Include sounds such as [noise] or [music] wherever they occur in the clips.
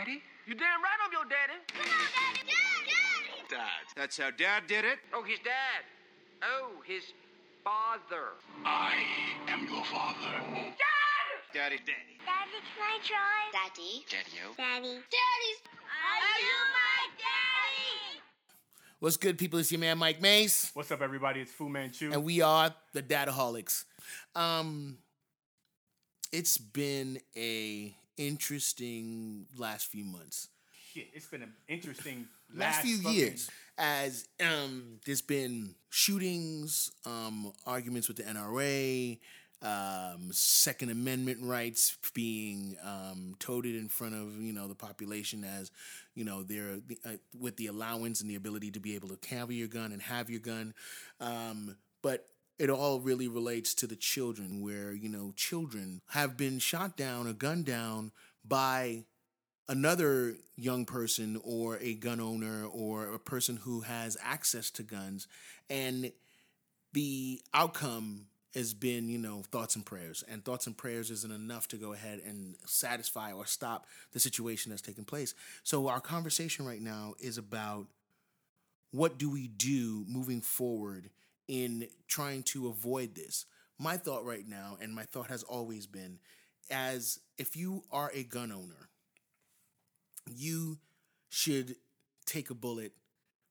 daddy? You damn right I'm your daddy. Come on, Daddy. Dad, Daddy. Dad. That's how Dad did it? Oh, his dad. Oh, his father. I am your father. Dad! Daddy. Daddy. Daddy, can I try? Daddy. Daddy-o. Daddy. Daddy's. Are you my daddy? What's good, people? It's your man Mike Mace, What's up, everybody? It's Fu Manchu. and we are the Dataholics. Um, it's been a interesting last few months, Shit, it's been an interesting last, few fucking- years, as um, there's been shootings, um, arguments with the NRA, um, Second Amendment rights being um, toted in front of you know the population as you know they're uh, with the allowance and the ability to be able to carry your gun and have your gun, um, but it all really relates to the children where you know children have been shot down or gunned down by another young person or a gun owner or a person who has access to guns. And the outcome has been you know thoughts and prayers. And thoughts and prayers isn't enough to go ahead and satisfy or stop the situation that's taking place. So our conversation right now is about what do we do moving forward in trying to avoid this my thought right now and my thought has always been as if you are a gun owner you should take a bullet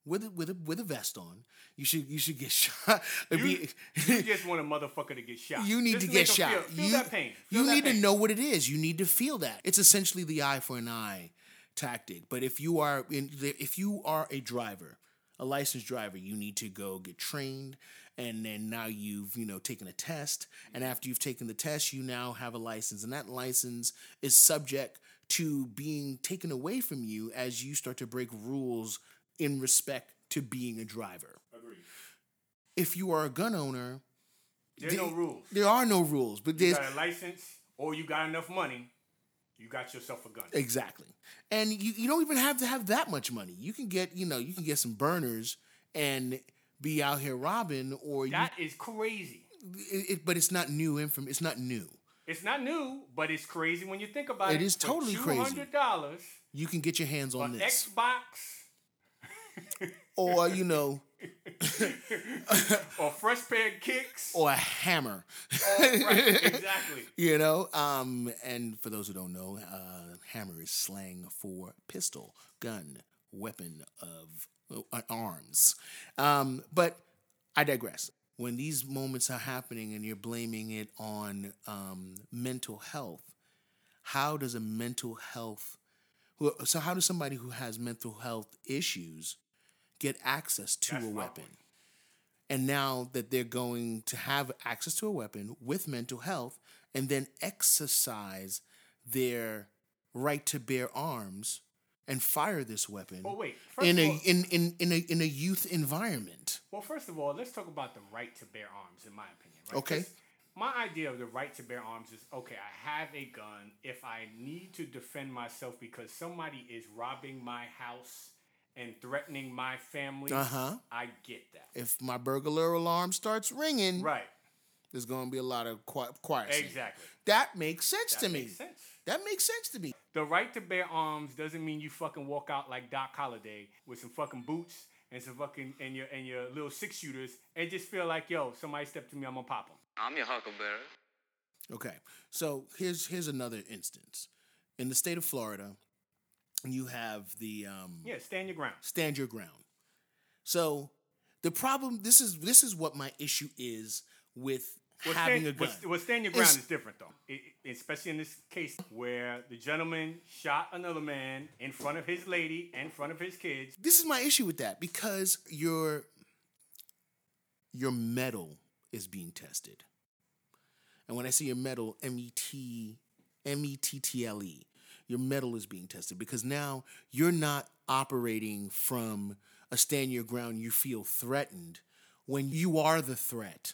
with a, with a with a vest on. You should you should get [laughs] shot. You, Be- you just want a motherfucker to get shot. you need Just to get shot. Feel, feel you that pain. Feel you that need to know what it is. You need to feel that. It's essentially the eye for an eye tactic. But if you are in, if you are a driver, a licensed driver, you need to go get trained. And then now you've you know taken a test, and after you've taken the test, you now have a license, and that license is subject to being taken away from you as you start to break rules in respect to being a driver. Agreed. If you are a gun owner, There's no the- rules. there are no rules, but You there's got a license or you got enough money, you got yourself a gun. exactly, and you, you don't even have to have that much money. You can get you know you can get some burners and be out here robbing, or you, That is crazy. it, it- but it's not new inform. It's not new. It's not new, but it's crazy when you think about It it. is totally crazy. Two hundred dollars You can get your hands on this, Xbox [laughs] or you know, [laughs] or fresh pair of kicks. or a hammer. right, exactly. [laughs] you know um and for those who don't know uh hammer is slang for pistol gun weapon of uh, arms um but i digress when these moments are happening and you're blaming it on um mental health how does a mental health so how does somebody who has mental health issues get access to That's a weapon and now that they're going to have access to a weapon with mental health and then exercise their right to bear arms and fire this weapon Well, wait. First in a all, in, in in a in a youth environment. Well, first of all, let's talk about the right to bear arms, in my opinion. Right? Okay. My idea of the right to bear arms is okay, I have a gun. If I need to defend myself because somebody is robbing my house and threatening my family, Uh-huh. I get that. If my burglar alarm starts ringing, Right. there's going to be a lot of qui- quiet. singing. Exactly. That makes sense That to me. sense. That makes sense to me. The right to bear arms doesn't mean you fucking walk out like Doc Holliday with some fucking boots and some fucking and your and your little six shooters and just feel like yo, somebody step to me, I'm gonna pop them. I'm your huckleberry. Okay. So here's here's another instance. In the state of Florida, you have the um Yeah, stand your ground. stand your ground. So the problem this is this is what my issue is with Well, having stand, a gun. well, well, stand your ground It's- is different though, I- I- especially in this case where the gentleman shot another man in front of his lady, in front of his kids. this is my issue with that because your your mettle is being tested. And when I say your mettle, M E T M E T T L E, your mettle is being tested because now you're not operating from a stand your ground you feel threatened when you are the threat.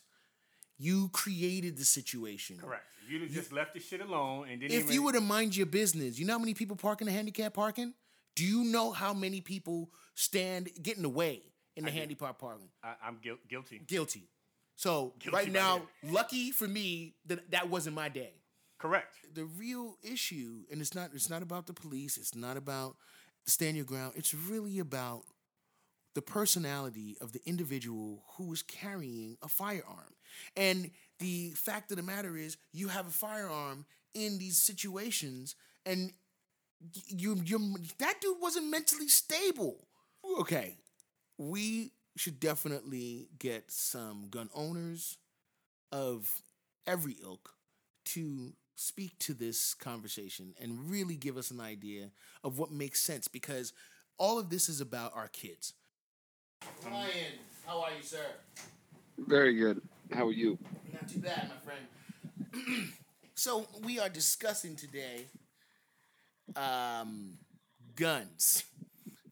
You created the situation. Correct. If you'd have just left the shit alone and didn't If even, you would have mind your business, you know how many people park in the handicap parking? Do you know how many people stand get in the way in the handicap parking? I, I'm guil- guilty. Guilty. So Guilty right now, lucky for me that that wasn't my day. Correct. the real issue, and it's not it's not about the police, it's not about stand your ground. It's really about the personality of the individual who is carrying a firearm. And the fact of the matter is you have a firearm in these situations and you you that dude wasn't mentally stable. Okay. We should definitely get some gun owners of every ilk to speak to this conversation and really give us an idea of what makes sense because all of this is about our kids. Ryan, how are you, sir? Very good. How are you? Not too bad, my friend. [clears throat] so we are discussing today um, guns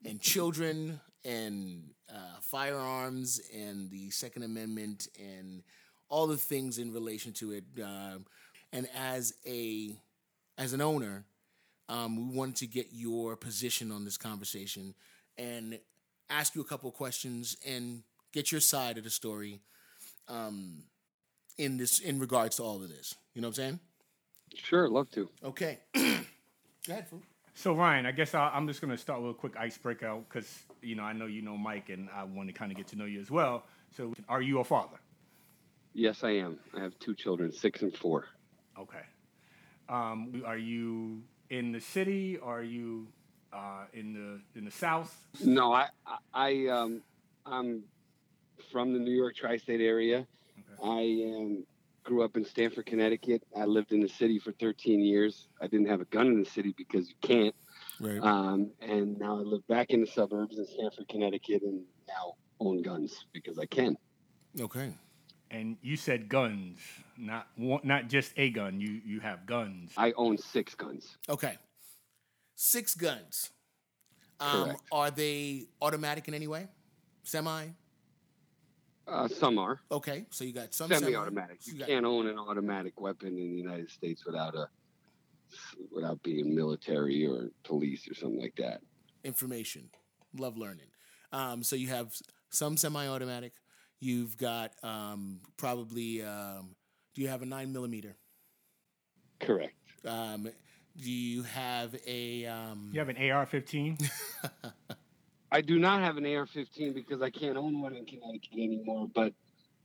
and children and uh, firearms and the Second Amendment and all the things in relation to it. Um, and as a as an owner, um, we wanted to get your position on this conversation and ask you a couple of questions and get your side of the story um, in this in regards to all of this. You know what I'm saying? Sure, love to. Okay. [clears throat] Go ahead, fool. So Ryan, I guess I, I'm just gonna start with a quick icebreaker because you know I know you know Mike, and I want to kind of get to know you as well. So, are you a father? Yes, I am. I have two children, six and four. Okay. Um, are you in the city? Or are you uh, in the in the south? No, I, I, um, I'm from the New York tri-state area. I um, grew up in Stamford, Connecticut. I lived in the city for 13 years. I didn't have a gun in the city because you can't. Right. Um, and now I live back in the suburbs in Stamford, Connecticut, and now own guns because I can. okay. And you said guns, not one, not just a gun. You you have guns. I own six guns. Okay. Six guns. Um, Correct. are they automatic in any way? Semi? Uh, some are. Okay. So you got some semi- semi-automatic. so You got- can't own an automatic weapon in the United States without a without being military or police or something like that. information. Love learning. Um, so you have some semi-automatic. You've got um, probably. Um, do you have a nine millimeter? Correct. Um, do you have a? Um, You have an AR-15. I do not have an AR-15 because I can't own one in Connecticut anymore, but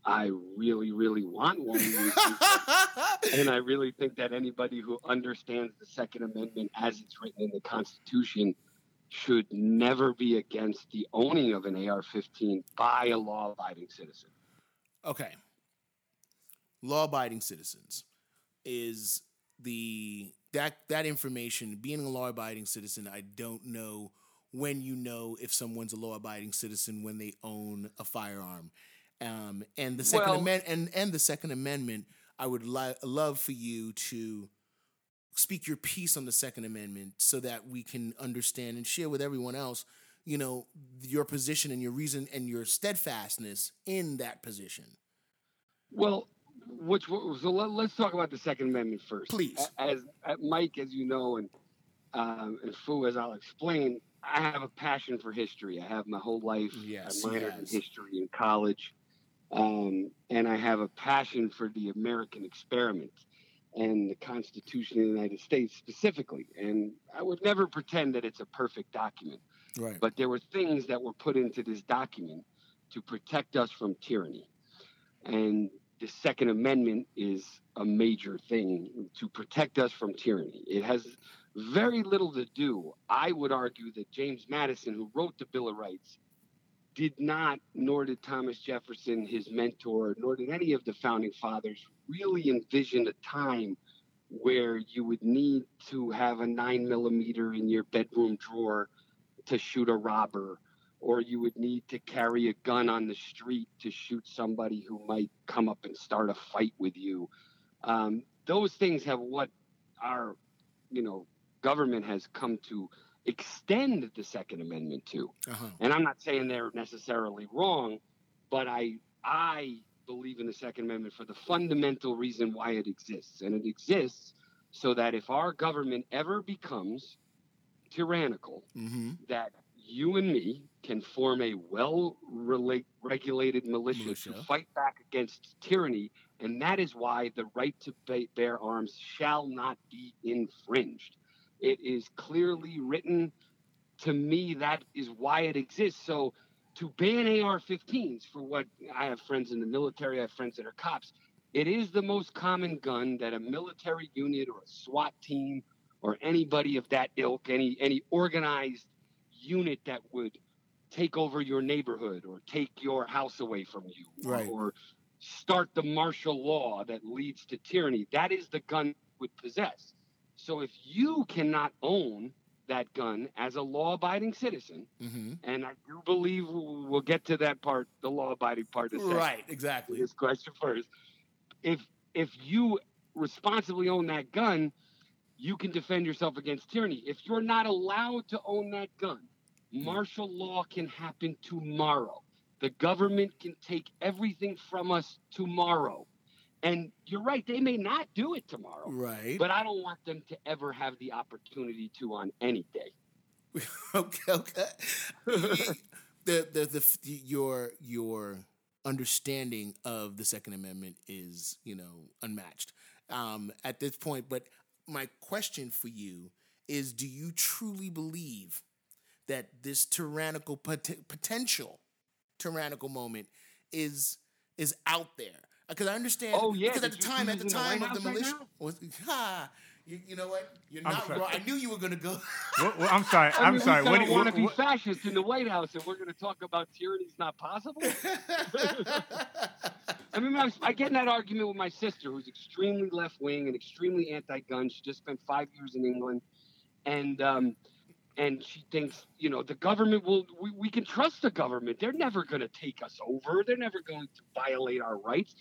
I really, really want one. [laughs] and I really think that anybody who understands the Second Amendment as it's written in the Constitution should never be against the owning of an AR-15 by a law-abiding citizen. Okay. Law abiding citizens is the that that information being a law abiding citizen I don't know when you know if someone's a law abiding citizen when they own a firearm. Um, and the second Well- amendment and, and the second amendment I would li- love for you to speak your piece on the second amendment so that we can understand and share with everyone else you know your position and your reason and your steadfastness in that position Well, which so let, let's talk about the Second Amendment first. Please. As, as Mike, as you know, and um, and Fu, as I'll explain, I have a passion for history. I have my whole life. Yes, I minored in history in college, um, and I have a passion for the American experiment and the Constitution of the United States specifically. And I would never pretend that it's a perfect document. right But there were things that were put into this document to protect us from tyranny. And the Second Amendment is a major thing to protect us from tyranny. It has very little to do. I would argue that James Madison, who wrote the Bill of Rights, did not, nor did Thomas Jefferson, his mentor, nor did any of the founding fathers really envision a time where you would need to have a nine millimeter in your bedroom drawer to shoot a robber, or you would need to carry a gun on the street to shoot somebody who might come up and start a fight with you. Um, those things have what our, you know, government has come to extend the Second Amendment to. uh-huh And I'm not saying they're necessarily wrong, but I I believe in the Second Amendment for the fundamental reason why it exists. And it exists so that if our government ever becomes tyrannical, mm-hmm that you and me can form a well regulated militia, Militia. to fight back against tyranny, and that is why the right to bear arms shall not be infringed. It is clearly written. To me, that is why it exists. So, to ban AR-15s for what I have friends in the military, I have friends that are cops. It is the most common gun that a military unit or a SWAT team or anybody of that ilk, any any organized unit that would take over your neighborhood or take your house away from you or- Right. or start the martial law that leads to tyranny. That is the gun would possess. So if you cannot own that gun as a law-abiding citizen, hmm and I do believe we'll get to that part, the law-abiding part, in a second Right, exactly. this question first. If if you responsibly own that gun, you can defend yourself against tyranny. If you're not allowed to own that gun, martial law can happen tomorrow. The government can take everything from us tomorrow. And you're right, they may not do it tomorrow. Right. But I don't want them to ever have the opportunity to on any day. [laughs] okay, okay. [laughs] the, the the f- your your understanding of the Second Amendment is you know unmatched um, at this point. But my question for you is: Do you truly believe that this tyrannical pot- potential tyrannical moment is is out there? Because I understand. Oh, yeah, Because at the time, at the time of the House right militia, was ha. You, you know what? You're I'm not sorry. wrong. I knew you were gonna go. What- what- I'm sorry. I [laughs] I'm mean, sorry. We What, don't do- want to be fascist in the White House, and we're going to talk about tyranny's not possible. [laughs] I mean, I, was, I get in that argument with my sister, who's extremely left wing and extremely anti-gun. She just spent five years in England, and um, and she thinks, you know, the government will. We, we can trust the government. They're never going to take us over. They're never going to violate our rights.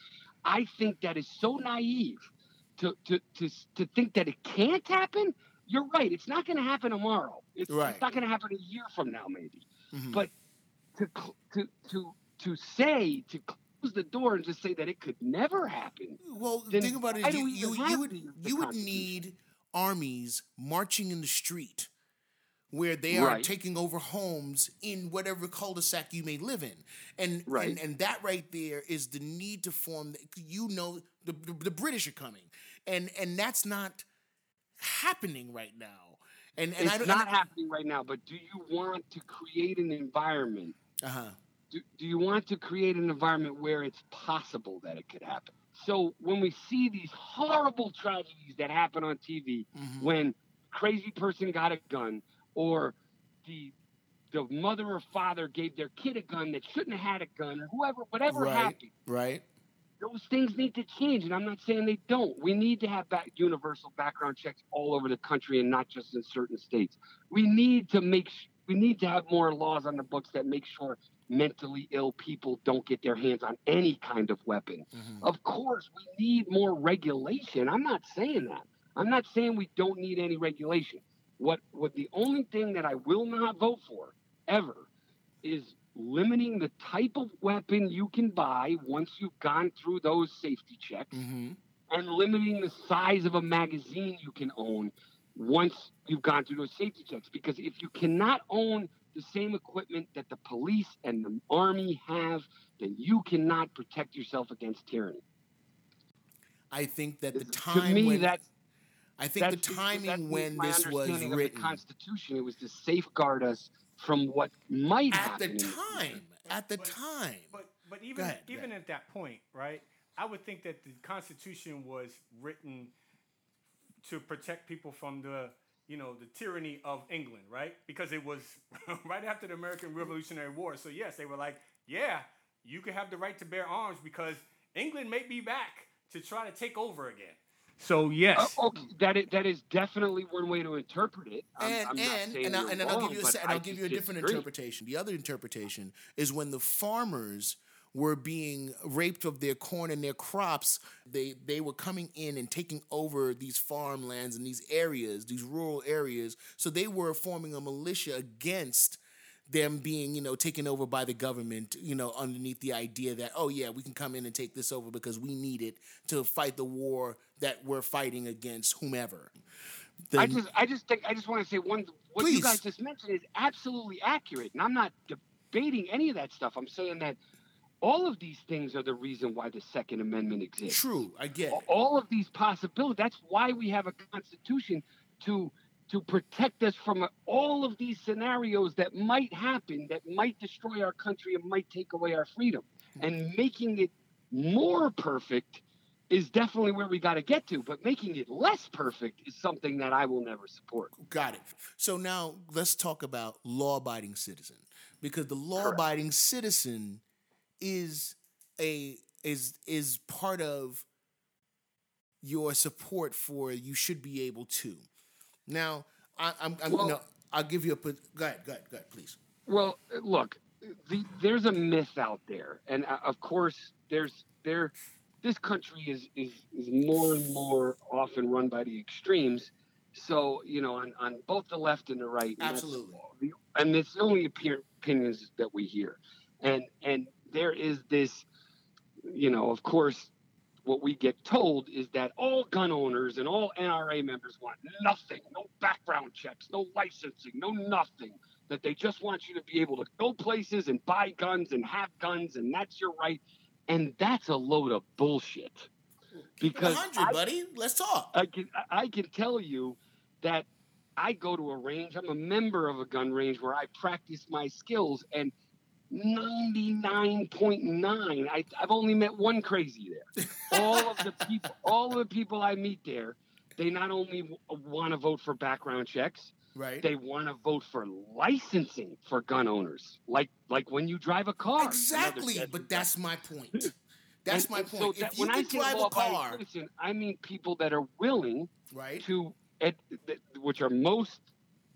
I think that is so naive to to to to think that it can't happen. You're right. It's not going to happen tomorrow. It's, Right. it's not going to happen a year from now, maybe Mhm. but to to to to say to close the door and just say that it could never happen. Well, the thing about it you, you, you would you would need armies marching in the street where they are taking over homes in whatever cul-de-sac you may live in, and Right. and, and that right there is the need to form. The, you know, the, the the British are coming, and and that's not happening right now. And and it's I don't. not happening right now. But do you want to create an environment? Uh huh. Do, do you want to create an environment where it's possible that it could happen? So when we see these horrible tragedies that happen on TV, Mm-hmm. when crazy person got a gun or the the mother or father gave their kid a gun that shouldn't have had a gun or whoever whatever Right. happened Right. those things need to change and i'm not saying they don't we need to have back universal background checks all over the country and not just in certain states we need to make we need to have more laws on the books that make sure mentally ill people don't get their hands on any kind of weapon Mhm. of course, we need more regulation. I'm not saying that. I'm not saying we don't need any regulation. What what the only thing that I will not vote for ever is limiting the type of weapon you can buy once you've gone through those safety checks Mm-hmm. and limiting the size of a magazine you can own once you've gone through those safety checks. Because if you cannot own the same equipment that the police and the army have, then you cannot protect yourself against tyranny. I think that the time to me, when that's I think the that's that's timing when this was understanding of written the Constitution. It was to safeguard us from what might at happen. the in the future. time. At the But- time. But but even ahead, even at that point, right? I would think that the Constitution was written to protect people from the you know the tyranny of England, right? Because it was [laughs] right after the American Revolutionary War. So yes, they were like, yeah, you can have the right to bear arms because England may be back to try to take over again. So yes, Uh, okay, that is, that is definitely one way to interpret it. I'm, and I'm not and saying and, I, you're and then I'll wrong, give you a, but and I I'll give you a different disagree. interpretation. The other interpretation is when the farmers were being raped of their corn and their crops, they they were coming in and taking over these farmlands and these areas, these rural areas. So they were forming a militia against them being, you know, taken over by the government, you know, underneath the idea that, oh yeah, we can come in and take this over because we need it to fight the war that we're fighting against whomever. I just I just think I just want to say one what you guys just mentioned is absolutely accurate, and I'm not debating any of that stuff. I'm saying that all of these things are the reason why the Second Amendment exists. True, I get it. All of these possibilities. That's why we have a constitution to to protect us from all of these scenarios that might happen, that might destroy our country and might take away our freedom. Mm-hmm. And making it more perfect is definitely where we got to get to. But making it less perfect is something that I will never support. Got it. So now let's talk about law-abiding citizen because the law-abiding citizen is a is is part of your support for you should be able to. Now, I, I'm, I'm Well- no, I'll give you a. Go ahead, go ahead, go ahead, please. Well, look, the, there's a myth out there, and uh, of course, there's there. This country is is is more and more often run by the extremes. So you know, on, on both the left and the right, and Absolutely. the- and it's the only opinions that we hear, and and there is this, you know, of course, what we get told is that all gun owners and all NRA members want nothing, no background checks, no licensing, no nothing. That they just want you to be able to go places and buy guns and have guns, and that's your right. And that's a load of bullshit. Because 100, I- buddy. Let's talk. I can I can tell you that I go to a range. I'm a member of a gun range where I practice my skills, and 99.9, I, I've only met one crazy there. all of the people, [laughs] all of the people I meet there, they not only want to vote for background checks, Right. they want to vote for licensing for gun owners, like like when you drive a car. Exactly, but that's my point. That's And- my and so point. that- if you when I can say drive a car, citizen, I mean people that are willing right? to, which are most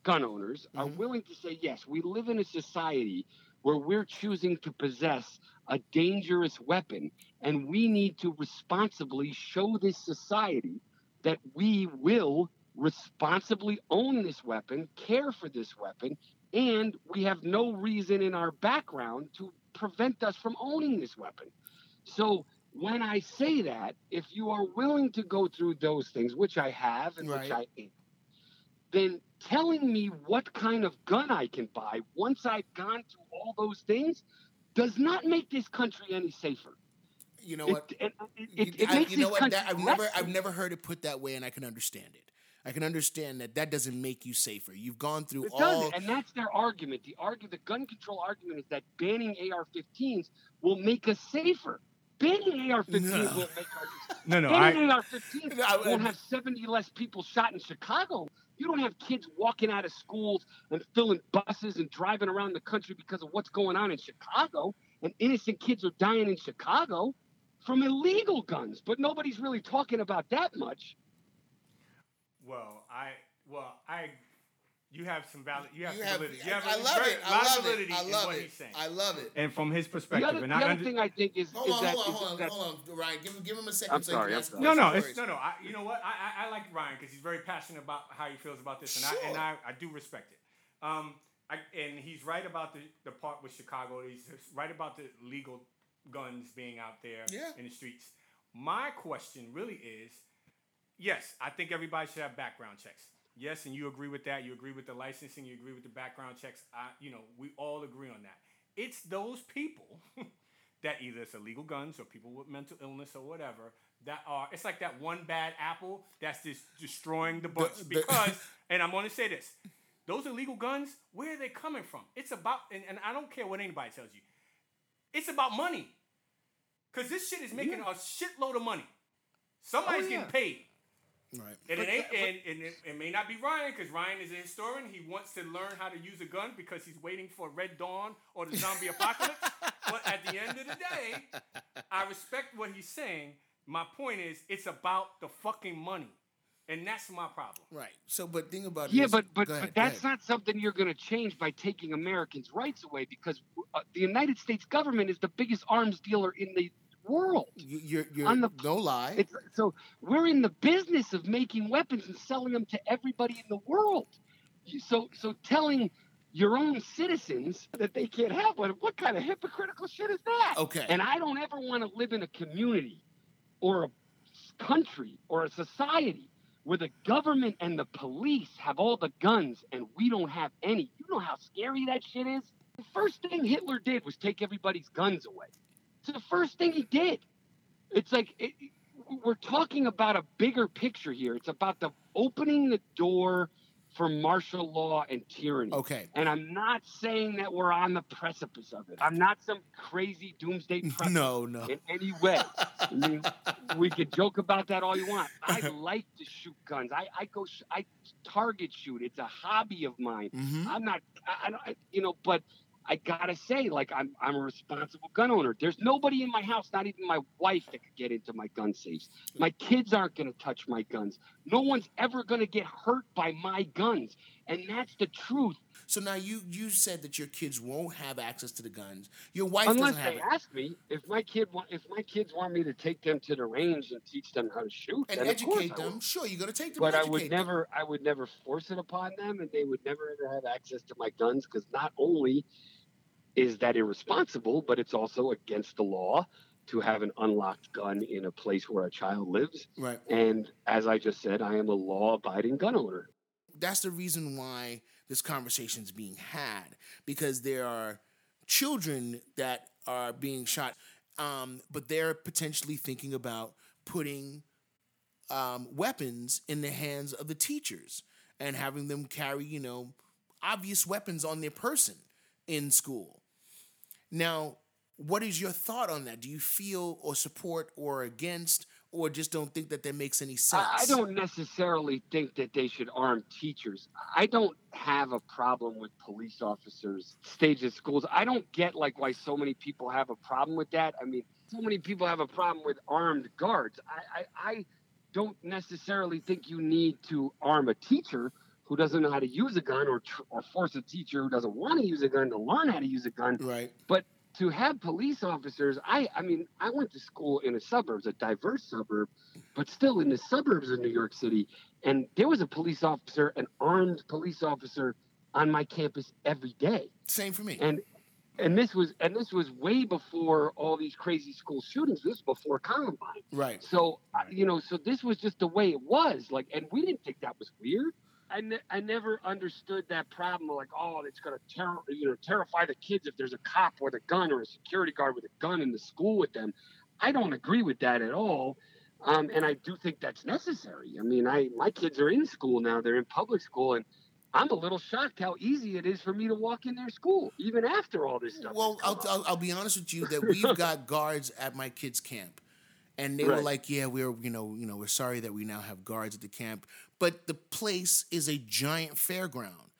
gun owners, are Mhm. willing to say, yes, we live in a society where we're choosing to possess a dangerous weapon, and we need to responsibly show this society that we will responsibly own this weapon, care for this weapon, and we have no reason in our background to prevent us from owning this weapon. So when I say that, if you are willing to go through those things, which I have and which I am, then telling me what kind of gun I can buy once I've gone through all those things does not make this country any safer. You know what? it, it, it, it I- makes you know this what? country That, I've never, I've never heard it put that way, and I can understand it. I can understand that that doesn't make you safer. You've gone through It all. doesn't, and that's their argument. The argue, the gun control argument is that banning AR-15s will make us safer. Banning AR-15s [laughs] No. won't make us. No, no, I, Banning AR-15s No, I- won't have 70 less people shot in Chicago. You don't have kids walking out of schools and filling buses and driving around the country because of what's going on in Chicago. And innocent kids are dying in Chicago from illegal guns. But nobody's really talking about that much. well, I, well, I, you have some valid, you have you some have, validity. I, You have I a love very- it. I love it. validity I love what it. he's saying. I love it. and from his The perspective, other, and the I other under- thing I think is, Hold is on, that, hold on, is hold on, that- hold on, Ryan. Give him, give him a second. I'm so sorry, I'm sorry. No, no, it's, no, no. I, you know what? I, I, I like Ryan because he's very passionate about how he feels about this, and I and I, I do respect it. Um, I, and he's right about the, the part with Chicago. He's right about the legal guns being out there Yeah. in the streets. My question really is, yes, I think everybody should have background checks. Yes, and you agree with that. You agree with the licensing. You agree with the background checks. I, you know, we all agree on that. It's those people [laughs] that either it's illegal guns or people with mental illness or whatever that are. It's like that one bad apple that's just destroying the bunch the- because. [laughs] and I'm going to say this: those illegal guns, where are they coming from? It's about, and, and I don't care what anybody tells you. It's about money. Cause this shit is making a shitload of money. Somebody's Oh, yeah. getting paid. Right. And it ain't, that- and, and it, it may not be Ryan because Ryan is a historian. He wants to learn how to use a gun because he's waiting for Red Dawn or the zombie apocalypse. [laughs] But at the end of the day, I respect what he's saying. My point is, it's about the fucking money, and that's my problem. Right. So, but think about it. Yeah, is- but but, ahead, but that's not something you're going to change by taking Americans' rights away because uh, the United States government is the biggest arms dealer in the world. You, you're, you're on the- no lie. It's, so we're in the business of making weapons and selling them to everybody in the world. So so telling your own citizens that they can't have one, what kind of hypocritical shit is that? Okay. And I don't ever want to live in a community or a country or a society where the government and the police have all the guns and we don't have any. You know how scary that shit is? The first thing Hitler did was take everybody's guns away. It's the first thing he did. It's like it, we're talking about a bigger picture here. It's about the opening the door for martial law and tyranny. Okay. And I'm not saying that we're on the precipice of it. I'm not some crazy doomsday prepper [laughs] No, no. in any way. I mean, we could joke about that all you want. I [laughs] like to shoot guns. I, I go, sh- I target shoot. It's a hobby of mine. Mhm. I'm not, I, I, don't- I, you know, but I gotta say, like, I'm, I'm a responsible gun owner. There's nobody in my house, not even my wife, that could get into my gun safes. My kids aren't gonna touch my guns. No one's ever gonna get hurt by my guns, and that's the truth. So now you you said that your kids won't have access to the guns. Your wife Unless doesn't have they it. ask me if my kid want, if my kids want me to take them to the range and teach them how to shoot, and then of course educate them. Sure, you're gonna take them. but I would them. never, I would never force it upon them, and they would never ever have access to my guns because not only is that irresponsible, but it's also against the law to have an unlocked gun in a place where a child lives. Right. And as I just said, I am a law-abiding gun owner. That's the reason why this conversation is being had because there are children that are being shot, um, but they're potentially thinking about putting um, weapons in the hands of the teachers and having them carry, you know, obvious weapons on their person in school. Now, what is your thought on that? Do you feel or support or against, or just don't think that that makes any sense? I don't necessarily think that they should arm teachers. I don't have a problem with police officers staged at schools. I don't get like why so many people have a problem with that. I mean, so many people have a problem with armed guards. I, I, I don't necessarily think you need to arm a teacher who doesn't know how to use a gun or, tr- or force a teacher who doesn't want to use a gun to learn how to use a gun. Right. But to have police officers, I I mean, I went to school in a suburbs, a diverse suburb, but still in the suburbs of New York City, and there was a police officer, an armed police officer, on my campus every day, Same for me. and and this was and this was way before all these crazy school shootings. This was before Columbine. right. So you know, so this was just the way it was. Like, and we didn't think that was weird. I, ne- I never understood that problem. Like, oh, it's gonna ter- you know terrify the kids if there's a cop with a gun or a security guard with a gun in the school with them. I don't agree with that at all. Um, and I do think that's necessary. I mean, I my kids are in school now; they're in public school, and I'm a little shocked how easy it is for me to walk in their school, even after all this stuff. Well, I'll. I'll, I'll be honest with you that we've got [laughs] guards at my kids' camp, and they were like, "Yeah, we're you know you know we're sorry that we now have guards at the camp, but the place is a giant fairground.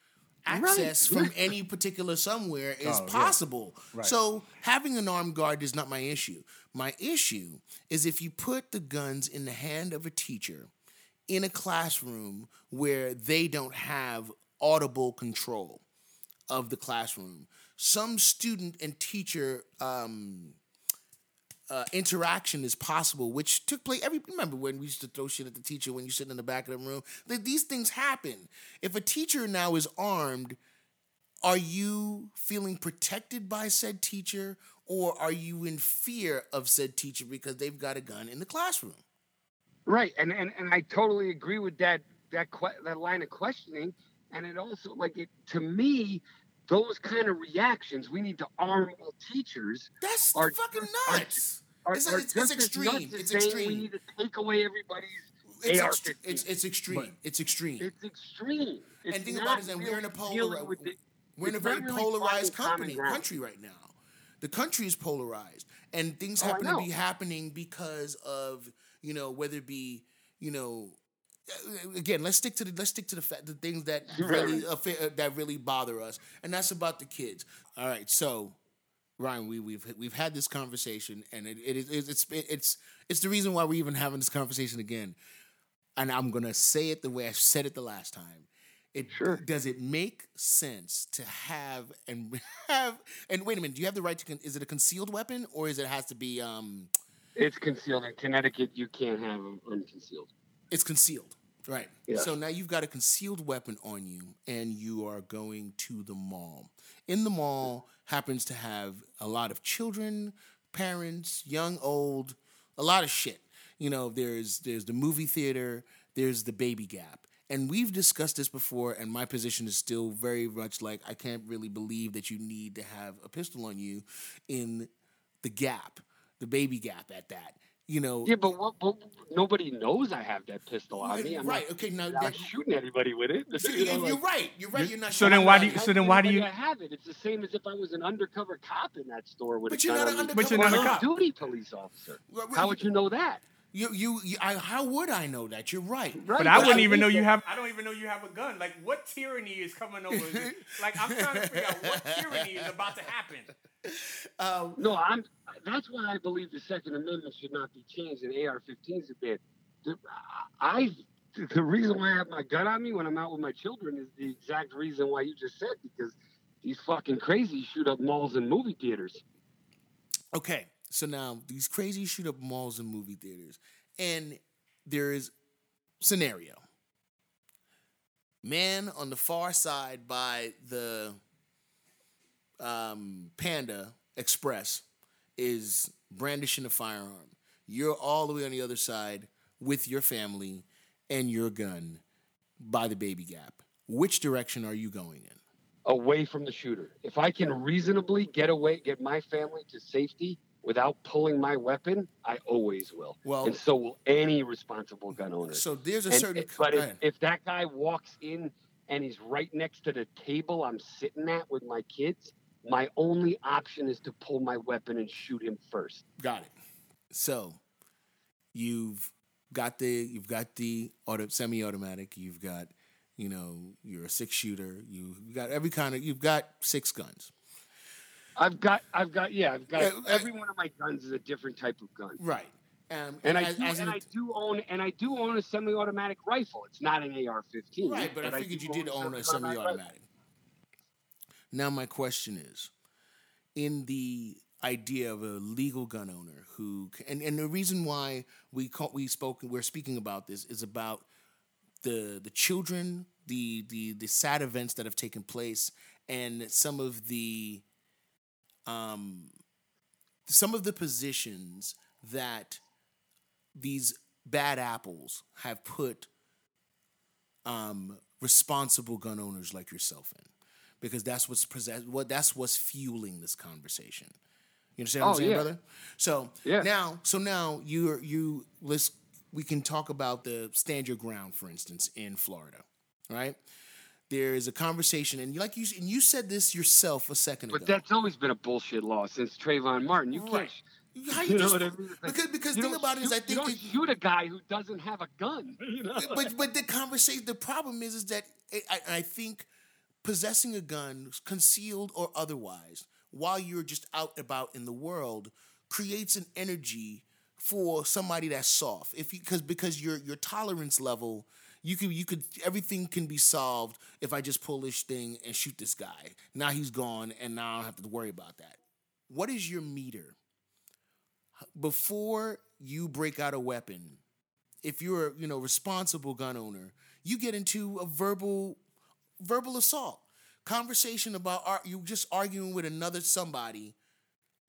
Access from any particular somewhere is Oh, yeah. possible. Right. So having an armed guard is not my issue. My issue is if you put the guns in the hand of a teacher in a classroom where they don't have audible control of the classroom. Some student and teacher um, uh, interaction is possible, which took place. Every remember when we used to throw shit at the teacher when you sit in the back of the room. Th- these things happen. If a teacher now is armed, are you feeling protected by said teacher, or are you in fear of said teacher because they've got a gun in the classroom? Right, and and, and I totally agree with that that que- that line of questioning, and it also like it to me, those kind of reactions. We need to arm all teachers. That's Are- fucking nuts. Are, It's- are it's- it's just as extreme. It's extreme. We need to take away everybody's It's, AR-15. ext- it's, it's extreme. it's extreme. It's extreme. It's and think about it, that we're in a really polar, the- we're in a very really polarized company country right now. The country is polarized, and things Oh, happen to be happening because of you know whether it be you know. Uh, Again, let's stick to the let's stick to the fact the things that [laughs] really uh, that really bother us, and that's about the kids. All right, so Ryan, we, we've we've had this conversation, and it, it is it's it's it's the reason why we're even having this conversation again. And I'm gonna say it the way I said it the last time. It Sure. does it make sense to have and [laughs] have and wait a minute? Do you have the right to? Con- is it a concealed weapon or is it has to be? um It's concealed in Connecticut. You can't have them unconcealed. It's concealed, right? Yeah. So now you've got a concealed weapon on you, and you are going to the mall. In the mall happens to have a lot of children, parents, young, old, a lot of shit. You know, there's there's the movie theater, there's the baby gap. And we've discussed this before, and my position is still very much like I can't really believe that you need to have a pistol on you in the gap, the baby gap at that. You know, Yeah, but, what, but nobody knows I have that pistol on me. I'm right? Not, Okay, now I'm not that, shooting anybody with it. so [laughs] You know, you're like, right. You're right. You're not. So shooting then why do you- so then why do you- I have it? It's the same as if I was an undercover cop in that store with But a you're gun not an on me. But you're undercover not a cop. duty police officer. Right, right, How would you know that? You, you, you I, how would I know that? You're right. Right, But I wouldn't I even know think you have. I don't even know you have a gun. Like, what tyranny is coming over? this? [laughs] like, I'm trying to figure out what tyranny is about to happen. Um, No, I'm. That's why I believe the Second Amendment should not be changed and AR-15s have been. The, I. The reason why I have my gun on me when I'm out with my children is the exact reason why you just said because these fucking crazies shoot up malls and movie theaters. Okay, so now these crazy shoot up malls and movie theaters, and there is scenario. Man on the far side by the um, Panda Express is brandishing a firearm. You're all the way on the other side with your family and your gun by the baby gap. Which direction are you going in? away from the shooter. If I can reasonably get away, get my family to safety without pulling my weapon, I always will. Well- and so will any responsible gun owner. So there's a And- certain. but if, if that guy walks in and he's right next to the table I'm sitting at with my kids, my only option is to pull my weapon and shoot him first. Got it. So you've got the you've got the auto semi-automatic. You've got you know you're a six shooter. You- You've got every kind of you've got six guns. I've got, I've got, yeah, I've got every one of my guns is a different type of gun. Right. Um, And I as- do, and an- I do own, and I do own a semi-automatic rifle. It's not an AR-15. right, but, I do figured you did own a semi-automatic. Now my question is, in the idea of a legal gun owner who and, and the reason why we call, we spoke we're speaking about this is about the the children the the the sad events that have taken place and some of the um some of the positions that these bad apples have put um responsible gun owners like yourself in because that's what's possess what that's what's fueling this conversation you understand what I'm Oh, saying, yeah. brother? So Yeah. now, so now you you let's we can talk about the stand your ground, for instance, in Florida, right? There is a conversation, and like you and you said this yourself a second But ago. But that's always been a bullshit law since Trayvon Martin. You Right. can't. How [laughs] You you know what I mean? Like, because because thing about it is, shoot- I think you don't it- shoot a guy who doesn't have a gun. [laughs] You know? but but the conversation the problem is is that I, I I think possessing a gun concealed or otherwise while you're just out about in the world creates an energy for somebody that's soft if because because your your tolerance level you could you could everything can be solved if I just pull this thing and shoot this guy. Now he's gone and now I don't have to worry about that. What is your meter? Before you break out a weapon if you're a you know responsible gun owner, you get into a verbal verbal assault. Conversation about ar- you just arguing with another somebody.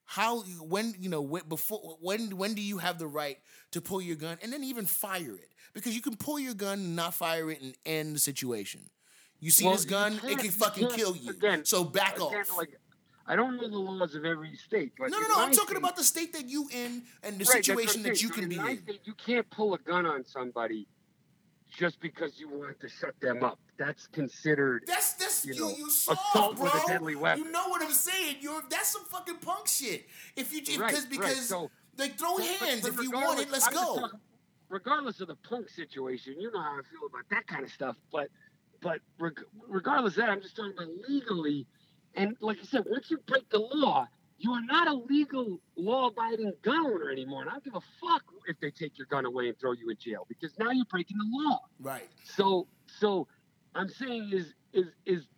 How when you know when, before when when do you have the right to pull your gun and then even fire it because you can pull your gun and not fire it and end the situation. You see Well, this gun, it can fucking kill you. again, so back Again, off. Like, I don't know the laws of every state, but no, no, no. I'm talking state- about the state that you in and the Right, situation that you So can be my in. state, you can't pull a gun on somebody just because you want to shut them up. That's considered. That's that's you you know, you soft, assault bro. with a deadly weapon. You know what I'm saying? You're that's some fucking punk shit. If you if, Right, because right, because so- like throw But- but- hands but if you want it. Let's I'm go. Regardless of the punk situation, you know how I feel about that kind of stuff. But but reg- regardless of that, I'm just talking about legally. And like I said, once you break the law, you are not a legal, law-abiding gun owner anymore. And I don't give a fuck if they take your gun away and throw you in jail because now you're breaking the law. Right. So so I'm saying is is is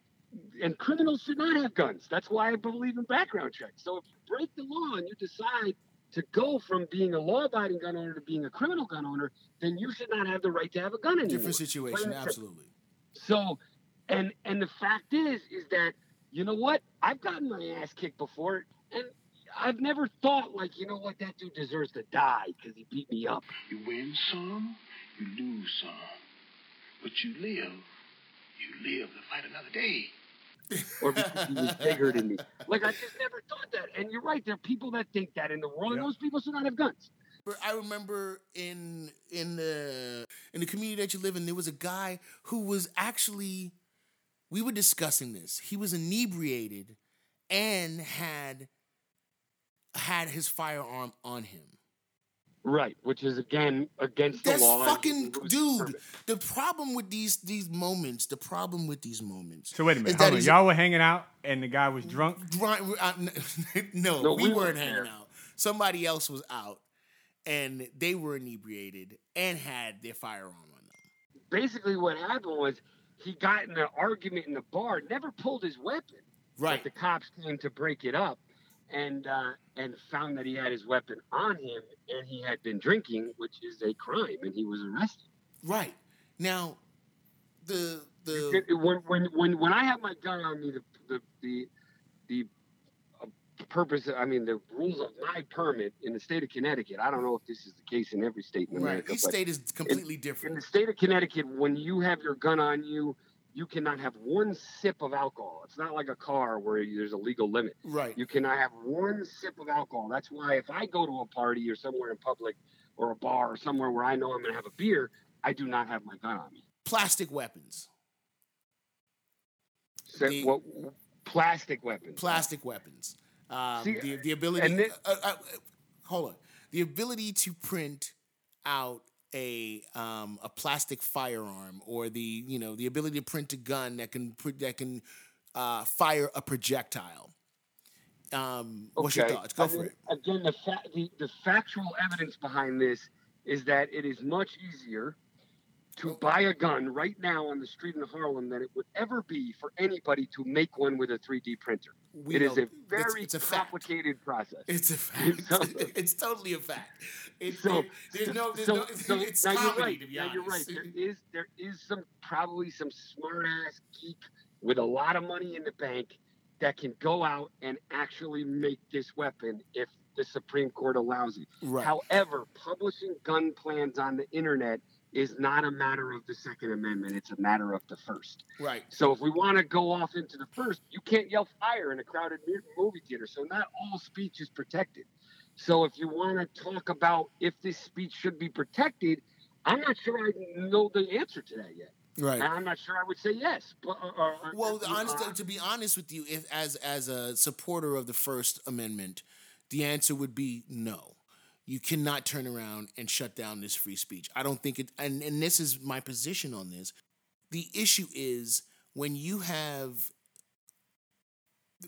and criminals should not have guns. That's why I believe in background checks. So if you break the law and you decide to go from being a law-abiding gun owner to being a criminal gun owner, then you should not have the right to have a gun anymore. Different situation, Plain and simple. absolutely. So, and and the fact is, is that you know what? I've gotten my ass kicked before, and I've never thought like, you know what, that dude deserves to die because he beat me up. You win some, you lose some. But you live, you live to fight another day. [laughs] or because he was bigger than me. Like I just never thought that. And you're right, there are people that think that in the world, and those people should not have guns. But I remember in in the in the community that you live in, there was a guy who was actually we were discussing this. He was inebriated and had had his firearm on him. Right, which is again against the law. and fucking dude. permit. The problem with these these moments, the problem with these moments. So wait a minute, hold on. Y'all were hanging out and the guy was drunk. Dri- uh, [laughs] no, No, we, we weren't weren't hanging there. out. Somebody else was out, and they were inebriated and had their firearm on them. Basically, what happened was he got in an argument in the bar, never pulled his weapon. Right. But the cops came to break it up, and uh, and found that he had his weapon on him, and he had been drinking, which is a crime, and he was arrested. Right. Now, the the when when when when I have my gun on me, the the the, the uh, purpose, I mean, the rules of my permit in the state of Connecticut. I don't know if this is the case in every state in america right. Each state is completely in different. In the state of Connecticut, when you have your gun on you, you cannot have one sip of alcohol. It's not like a car where there's a legal limit. Right. You cannot have one sip of alcohol. That's why if I go to a party or somewhere in public or a bar or somewhere where I know I'm going to have a beer, I do not have my gun on me. Plastic weapons. So, The- what, plastic weapons. Plastic weapons. Um, See, the the ability. uh, uh, uh, hold on. The ability to print out a um, a plastic firearm or the you know the ability to print a gun that can that can uh, fire a projectile. Um, what's your thoughts? Go for it. Again, the, fa- the the factual evidence behind this is that it is much easier to buy a gun right now on the street in Harlem than it would ever be for anybody to make one with a 3D printer. We it is a it's- very it's a fact. complicated process. It's a [laughs] fact. So- [laughs] it's totally a fact. It's, So, there's no, there's so, no, so [laughs] it's now comedy you're right. to be now honest. you're right. There is there is some probably some smart ass geek with a lot of money in the bank that can go out and actually make this weapon if the Supreme Court allows it. Right. However, publishing gun plans on the internet is not a matter of the Second Amendment. It's a matter of the First. right. So if we want to go off into the first, you can't yell fire in a crowded movie theater. So not all speech is protected. So if you want to talk about if this speech should be protected, I'm not sure I know the answer to that yet. Right. And I'm not sure I would say yes. But uh, uh, uh, Well, honest, to be honest with you, if as as a supporter of the First Amendment, the answer would be no. You cannot turn around and shut down this free speech. I don't think it. And and this is my position on this. The issue is when you have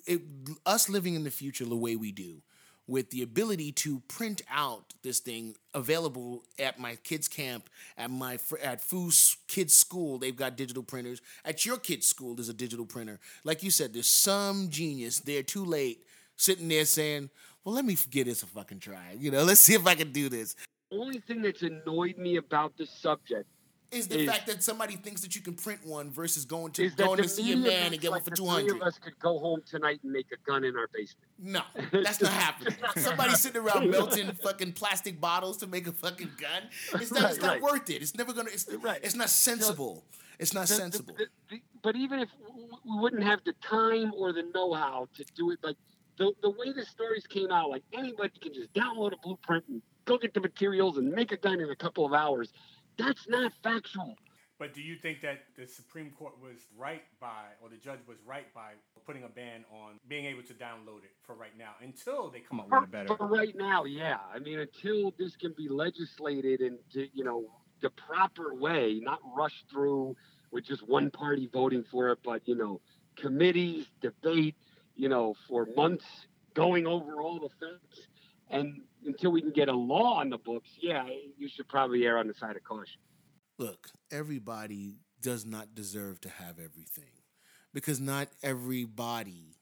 it, us living in the future the way we do, with the ability to print out this thing available at my kids' camp, at my at Foo's kids' school, they've got digital printers. At your kids' school, there's a digital printer. Like you said, there's some genius there too late sitting there saying, "Well, let me give this a fucking try. You know, let's see if I can do this." only thing that's annoyed me about this subject Is the Is- fact that somebody thinks that you can print one versus going to going to see a man and get one for two three hundred. of us could go home tonight and make a gun in our basement. No, [laughs] that's not happening. Somebody sitting around [laughs] melting fucking plastic bottles to make a fucking gun. It's not, it's not right. worth it. It's never gonna. It's, Right. it's not sensible. It's not the- sensible. the- the- but even if we wouldn't have the time or the know-how to do it, like the, the way the stories came out, like anybody can just download a blueprint and go get the materials and make a gun in a couple of hours. That's not factual. But do you think that the Supreme Court was right by, or the judge was right by putting a ban on being able to download it for right now until they come up with a better? for right now, yeah. I mean, until this can be legislated and you know the proper way, not rushed through with just one party voting for it, but you know committees, debate, you know, for months, going over all the facts, and until we can get a law on the books, yeah, you should probably err on the side of caution. Look, everybody does not deserve to have everything, because not everybody.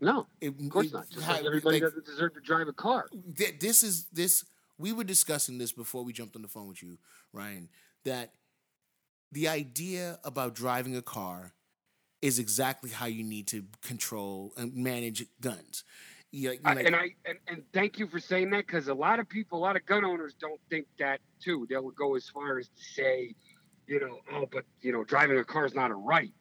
No, It, of course it- not. Just like everybody like, doesn't deserve to drive a car. th- this is this we were discussing this before we jumped on the phone with you ryan that the idea about driving a car is exactly how you need to control and manage guns Yeah, you I, like- and I and, and thank you for saying that because a lot of people, a lot of gun owners don't think that too. They'll go as far as to say, you know, oh, but you know, driving a car is not a right.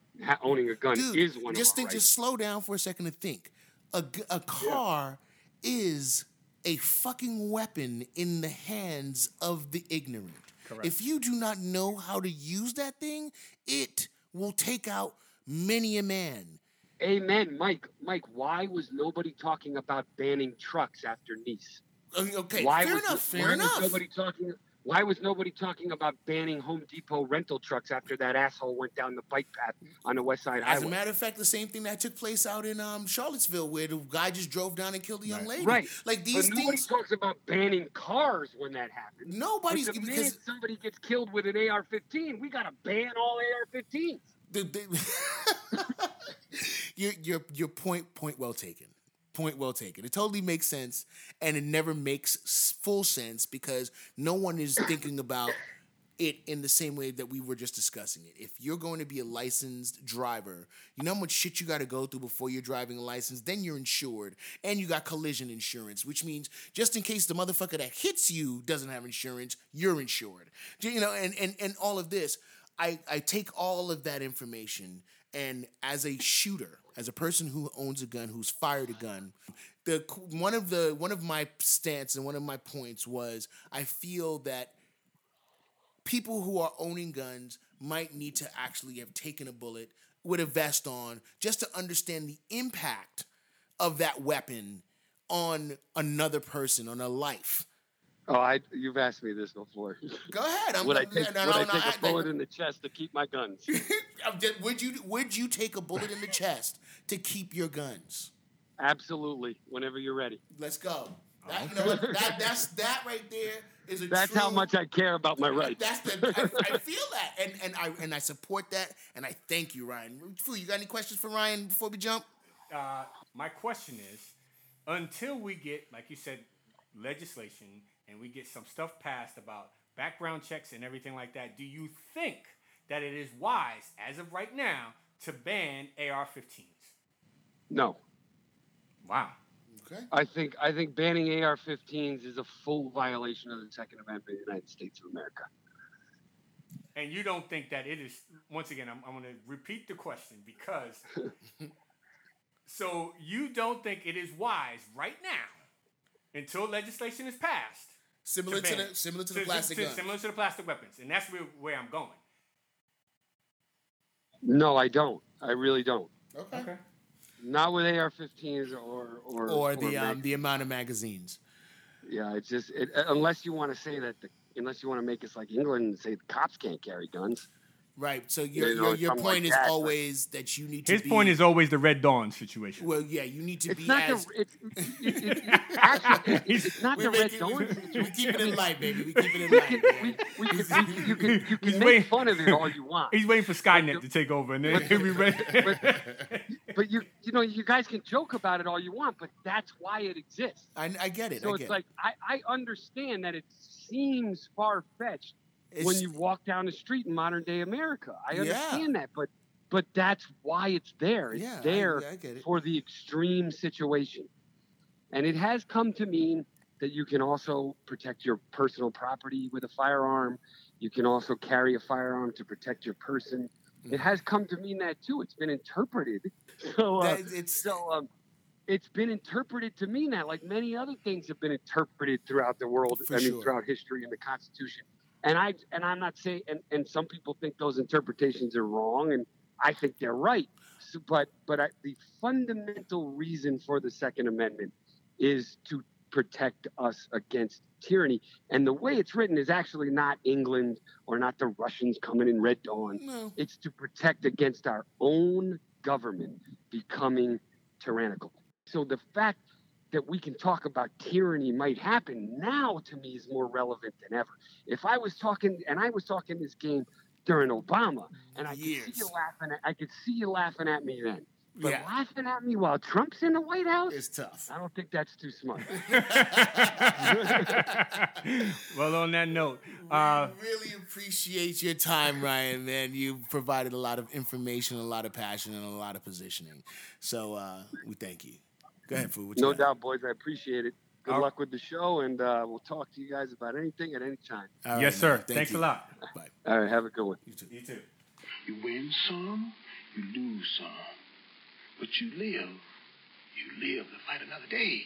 Owning a gun Dude, is one just of think, rights. just slow down for a second and think. A a car is a fucking weapon in the hands of the ignorant. Correct. If you do not know how to use that thing, it will take out many a man. Amen, Mike. Mike, why was nobody talking about banning trucks after Nice? Uh, Okay, why fair was, enough. why Fair was enough. nobody talking? Why was nobody talking about banning Home Depot rental trucks after that asshole went down the bike path on the West Side Highway? As a matter of fact, the same thing that took place out in um, Charlottesville, where the guy just drove down and killed a young lady. Right. Like these but nobody things. talks about banning cars when that happens. Nobody's But the because somebody gets killed with an AR-15, we gotta ban all AR-15s. [laughs] your your your point point well taken. Point well taken. It totally makes sense, and it never makes full sense because no one is thinking about it in the same way that we were just discussing it. If you're going to be a licensed driver, you know how much shit you got to go through before you're driving a license. Then you're insured, and you got collision insurance, which means just in case the motherfucker that hits you doesn't have insurance, you're insured. You know, and and and all of this. I, I take all of that information and as a shooter, as a person who owns a gun, who's fired a gun, the one of the one of my stance and one of my points was I feel that people who are owning guns might need to actually have taken a bullet with a vest on just to understand the impact of that weapon on another person, on a life. Oh, I you've asked me this before. [laughs] Go ahead. I'm, would I take, no, would no, I no, take I- a bullet in the chest to keep my guns? [laughs] Just- would you would you take a bullet in the chest to keep your guns? Absolutely. Whenever you're ready. Let's go. That, you know, that that's that right there is a That's true, how much I care about my rights. That's the I, I [laughs] feel that and and I and I support that and I thank you, Ryan. Fu, you got any questions for Ryan before we jump? uh, my question is, until we get, like you said, legislation and we get some stuff passed about background checks and everything like that, do you think that it is wise, as of right now, to ban AR-15s? no. Wow. Okay. I think I think banning AR-15s is a full violation of the Second Amendment of the United States of America. And you don't think that it is, once again, I'm, I'm going to repeat the question because, [laughs] so you don't think it is wise right now, until legislation is passed, Similar to, ban the similar to the Si- plastic si- gun. Similar to the plastic weapons. And that's where, where I'm going. No, I don't. I really don't. Okay. Not with AR-15s or or Or the mag- um the amount of magazines. yeah. It's just it, unless you want to say that the unless you want to make us like England and say the cops can't carry guns. Right. So your You know, your, your point like is that, but- always that you need to His be point is always the Red Dawn situation. well, yeah, you need to It's be not as the it's, it, it, it, actually it's, it's [laughs] not the make red dawn. we, situation. we keep it in mean, light, baby. We keep it in we light. can, man. we, we we, you can, you [laughs] can He's make waiting- fun of it all you want. He's waiting for Skynet to take over, and then he'll be ready. [laughs] But you, you know, you guys can joke about it all you want, but that's why it exists. I, I get it. So I it's get like I, I understand that it seems far fetched it. when you walk down the street in modern day America. I Yeah. understand that, but but that's why it's there. It's yeah, there I, get it. for the extreme situation. And it has come to mean that you can also protect your personal property with a firearm. You can also carry a firearm to protect your person. Mm. It has come to mean that too. It's been interpreted. [laughs] So, uh, it's so um, it's been interpreted to mean that, like many other things have been interpreted throughout the world. I mean, sure. throughout history and the Constitution. And I and I'm not saying, and, and some people think those interpretations are wrong, and I think they're right. So, but but I, the fundamental reason for the Second Amendment is to protect us against tyranny. And the way it's written is actually not England or not the Russians coming in Red Dawn. no. It's to protect against our own government becoming tyrannical. So the fact that we can talk about tyranny might happen now to me is more relevant than ever. If I was talking and I was talking this game during Obama and I could see you laughing at I could see you laughing at me then. But Yeah. laughing at me while Trump's in the White House, is tough. I don't think that's too smart. [laughs] [laughs] well, on that note, uh, we really appreciate your time, Ryan. Man, you provided a lot of information, a lot of passion, and a lot of positioning. So uh, we thank you. Go ahead, food. No got? doubt, boys. I appreciate it. Good All- luck with the show, and uh, we'll talk to you guys about anything at any time. All right, yes, man. sir. Thank Thanks you. a lot. Bye. All right, have a good one. You too. You too. You win some, you lose some. But you live. You live to fight another day.